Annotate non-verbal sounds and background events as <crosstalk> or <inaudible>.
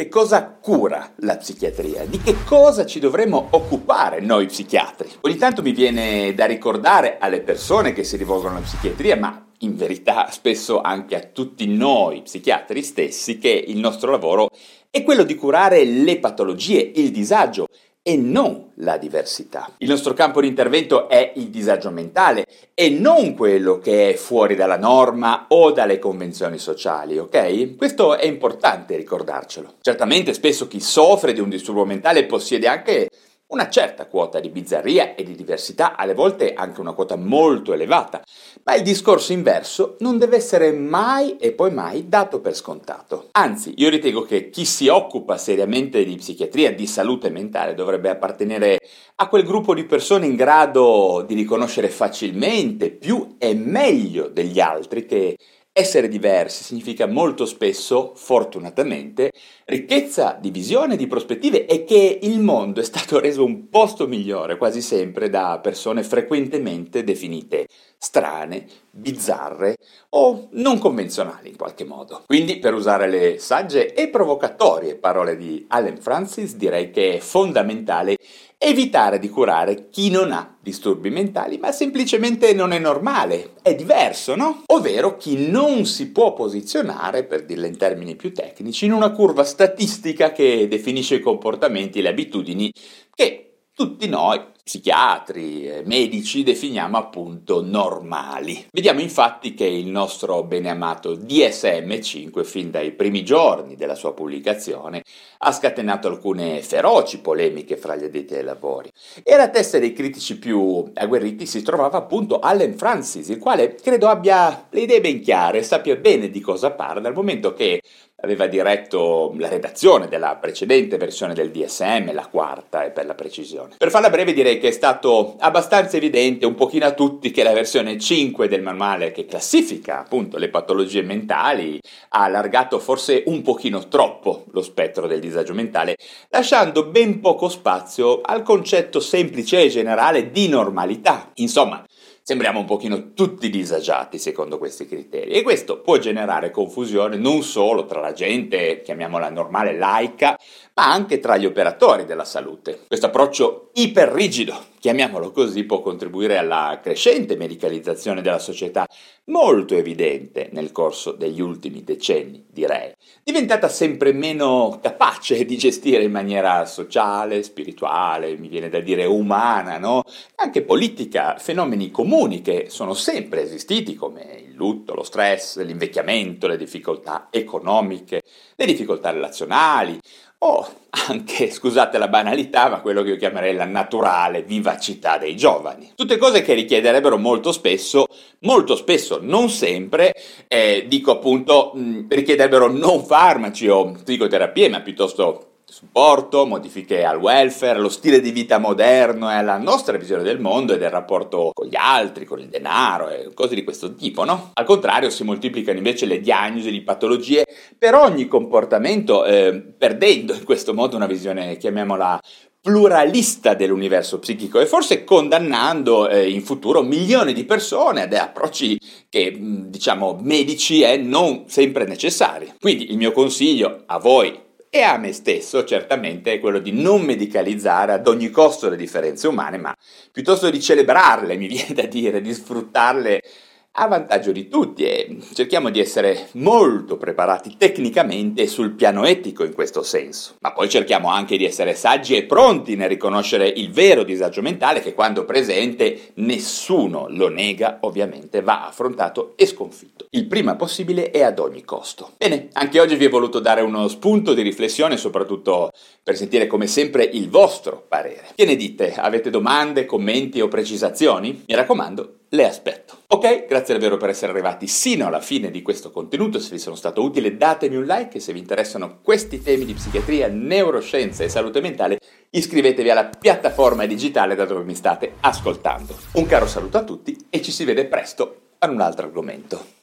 Che cosa cura la psichiatria? Di che cosa ci dovremmo occupare noi psichiatri? Ogni tanto mi viene da ricordare alle persone che si rivolgono alla psichiatria, ma in verità spesso anche a tutti noi psichiatri stessi, che il nostro lavoro è quello di curare le patologie, il disagio e non la diversità. Il nostro campo di intervento è il disagio mentale e non quello che è fuori dalla norma o dalle convenzioni sociali, ok? Questo è importante ricordarcelo. Certamente spesso chi soffre di un disturbo mentale possiede anche una certa quota di bizzarria e di diversità, alle volte anche una quota molto elevata, ma il discorso inverso non deve essere mai e poi mai dato per scontato. Anzi, io ritengo che chi si occupa seriamente di psichiatria, di salute mentale, dovrebbe appartenere a quel gruppo di persone in grado di riconoscere facilmente, più e meglio degli altri che essere diversi significa molto spesso, fortunatamente, ricchezza di visione, di prospettive e che il mondo è stato reso un posto migliore quasi sempre da persone frequentemente definite strane, bizzarre o non convenzionali in qualche modo. Quindi, per usare le sagge e provocatorie parole di Allen Francis, direi che è fondamentale evitare di curare chi non ha disturbi mentali, ma semplicemente non è normale, è diverso, no? Ovvero chi non si può posizionare, per dirla in termini più tecnici, in una curva statistica che definisce i comportamenti e le abitudini che tutti noi, psichiatri e medici, definiamo appunto normali. Vediamo infatti che il nostro beneamato DSM5, fin dai primi giorni della sua pubblicazione, ha scatenato alcune feroci polemiche fra gli addetti ai lavori. E alla testa dei critici più agguerriti si trovava appunto Allen Francis, il quale credo abbia le idee ben chiare, sappia bene di cosa parla, dal momento che aveva diretto la redazione della precedente versione del DSM, la quarta e per la precisione. Per farla breve direi che è stato abbastanza evidente un pochino a tutti che la versione 5 del manuale che classifica appunto le patologie mentali ha allargato forse un pochino troppo lo spettro del disagio mentale, lasciando ben poco spazio al concetto semplice e generale di normalità. Insomma, sembriamo un pochino tutti disagiati secondo questi criteri. E questo può generare confusione non solo tra la gente, chiamiamola normale, laica, ma anche tra gli operatori della salute. Questo approccio iperrigido, chiamiamolo così, può contribuire alla crescente medicalizzazione della società, molto evidente nel corso degli ultimi decenni, direi, diventata sempre meno capace di gestire in maniera sociale, spirituale, mi viene da dire umana, no? Anche politica, fenomeni comuni che sono sempre esistiti come il lutto, lo stress, l'invecchiamento, le difficoltà economiche, le difficoltà relazionali o anche, <laughs> scusate la banalità, ma quello che io chiamerei la naturale vivacità dei giovani. Tutte cose che richiederebbero molto spesso, molto spesso, non sempre, eh, dico appunto, mh, richiederebbero non farmaci o psicoterapie, ma piuttosto supporto, modifiche al welfare, lo stile di vita moderno e alla nostra visione del mondo e del rapporto con gli altri, con il denaro e cose di questo tipo, no? Al contrario, si moltiplicano invece le diagnosi di patologie per ogni comportamento, eh, perdendo in questo modo una visione, chiamiamola pluralista dell'universo psichico e forse condannando eh, in futuro milioni di persone ad approcci che diciamo medici e non sempre necessari. Quindi il mio consiglio a voi e a me stesso certamente è quello di non medicalizzare ad ogni costo le differenze umane, ma piuttosto di celebrarle, mi <laughs> viene da dire, di sfruttarle a vantaggio di tutti e cerchiamo di essere molto preparati tecnicamente sul piano etico in questo senso, ma poi cerchiamo anche di essere saggi e pronti nel riconoscere il vero disagio mentale che quando presente nessuno lo nega, ovviamente va affrontato e sconfitto. Il prima possibile e ad ogni costo. Bene, anche oggi vi ho voluto dare uno spunto di riflessione, soprattutto per sentire come sempre il vostro parere. Che ne dite? Avete domande, commenti o precisazioni? Mi raccomando, le aspetto. Ok, grazie davvero per essere arrivati sino alla fine di questo contenuto, se vi sono stato utile datemi un like e se vi interessano questi temi di psichiatria, neuroscienza e salute mentale iscrivetevi alla piattaforma digitale da dove mi state ascoltando. Un caro saluto a tutti e ci si vede presto ad un altro argomento.